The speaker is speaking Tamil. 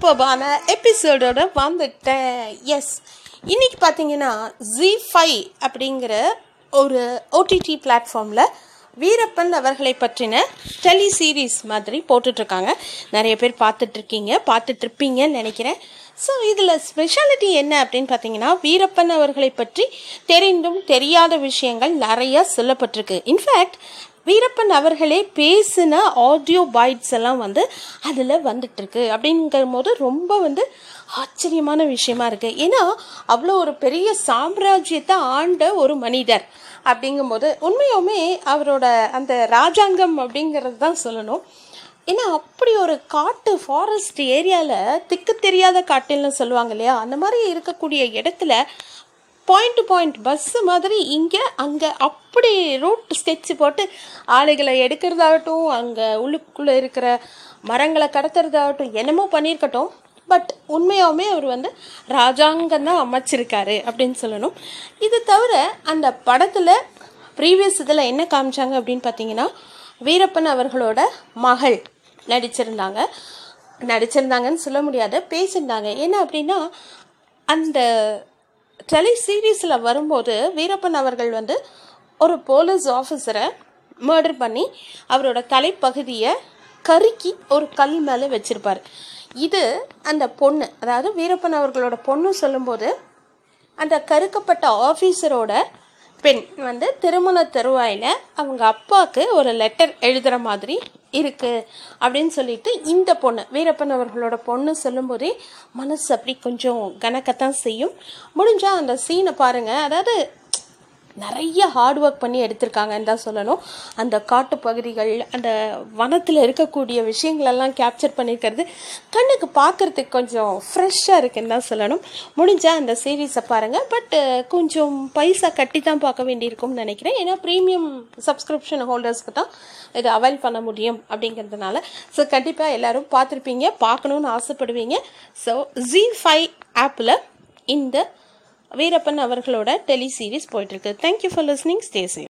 சூப்பர்பான எபிசோடோட வந்துட்டேன். எஸ் இன்றைக்கி பார்த்தீங்கன்னா ஜி ஃபைவ் அப்படிங்கிற ஒரு ஓடிடி பிளாட்ஃபார்மில் வீரப்பன் அவர்களை பற்றின டெலி சீரீஸ் மாதிரி போட்டுட்ருக்காங்க. நிறைய பேர் பார்த்துட்ருக்கீங்க பார்த்துட்ருப்பீங்கன்னு நினைக்கிறேன். ஸோ இதில் ஸ்பெஷாலிட்டி என்ன அப்படின்னு பார்த்தீங்கன்னா வீரப்பன் அவர்களை பற்றி தெரிந்தும் தெரியாத விஷயங்கள் நிறையா சொல்லப்பட்டிருக்கு. இன்ஃபேக்ட் வீரப்பன் அவர்களே பேசின ஆடியோ பைட்ஸ் எல்லாம் வந்து அதில் வந்துட்டுருக்கு. அப்படிங்கிற போது ரொம்ப வந்து ஆச்சரியமான விஷயமா இருக்குது ஏன்னா அவ்வளோ ஒரு பெரிய சாம்ராஜ்யத்தை ஆண்ட ஒரு மனிதர். அப்படிங்கும்போது உண்மையுமே அவரோட அந்த ராஜாங்கம் அப்படிங்கிறது தான் சொல்லணும். ஏன்னா அப்படி ஒரு காட்டு ஃபாரஸ்ட் ஏரியாவில் திக்கு தெரியாத காட்டுன்னு சொல்லுவாங்க இல்லையா? அந்த மாதிரி இருக்கக்கூடிய இடத்துல பாயிண்ட் டு பாயிண்ட் பஸ்ஸு மாதிரி இங்கே அங்கே அப்படி ரூட் ஸ்கெட்ச் போட்டு ஆலைகளை எடுக்கிறதாகட்டும் அங்கே உள்ளுக்குள்ளே இருக்கிற மரங்களை கடத்துறதாகட்டும் என்னமோ பண்ணியிருக்கட்டும். பட் உண்மையாகவுமே அவர் வந்து ராஜாங்கம் தான் அமைச்சிருக்காரு அப்படின்னு சொல்லணும். இது தவிர அந்த படத்தில் ப்ரீவியஸ் இதில் என்ன காமிச்சாங்க அப்படின்னு பார்த்தீங்கன்னா வீரப்பன் அவர்களோட மகள் நடிச்சிருந்தாங்க. நடிச்சிருந்தாங்கன்னு சொல்ல முடியாது பேசியிருந்தாங்க. என்ன அப்படின்னா அந்த டெலி சீரீஸில் வரும்போது வீரப்பன் அவர்கள் வந்து ஒரு போலீஸ் ஆஃபீஸரை மர்டர் பண்ணி அவரோட தலைப்பகுதியை கருக்கி ஒரு கல் மேலே வச்சுருப்பார். இது அந்த பொண்ணு அதாவது வீரப்பன் அவர்களோட பொண்ணு சொல்லும்போது அந்த கருக்கப்பட்ட ஆஃபீஸரோட பெண் வந்து திருமண தருவாயில் அவங்க அப்பாவுக்கு ஒரு லெட்டர் எழுதுகிற மாதிரி இருக்குது அப்படின்னு சொல்லிட்டு இந்த பொண்ணு வீரப்பன் அவர்களோட பொண்ணு சொல்லும்போதே மனசு அப்படி கொஞ்சம் கணக்கத்தான் செய்யும். முடிஞ்சால் அந்த சீனை பாருங்கள் அதாவது நிறைய ஹார்ட் ஒர்க் பண்ணி எடுத்திருக்காங்கன்னு தான் சொல்லணும். அந்த காட்டு பகுதிகள் அந்த வனத்தில் இருக்கக்கூடிய விஷயங்களெல்லாம் கேப்சர் பண்ணியிருக்கிறது கண்ணுக்கு பார்க்குறதுக்கு கொஞ்சம் ஃப்ரெஷ்ஷாக இருக்குன்னு தான் சொல்லணும். முடிஞ்சால் அந்த சீரீஸை பாருங்கள் பட் கொஞ்சம் பைசா கட்டி தான் பார்க்க வேண்டியிருக்கும்னு நினைக்கிறேன். ஏன்னா ப்ரீமியம் சப்ஸ்கிரிப்ஷன் ஹோல்டர்ஸ்க்கு தான் இதை அவைல் பண்ண முடியும் அப்படிங்கிறதுனால. ஸோ கண்டிப்பாக எல்லோரும் பார்த்துருப்பீங்க. பார்க்கணுன்னு ஆசைப்படுவீங்க. ஸோ ஜி ஃபைவ் ஆப்பில் இந்த வீரப்பன் அவர்களோட டெலி சீரீஸ் போயிட்டுருக்கு thank you for listening stay safe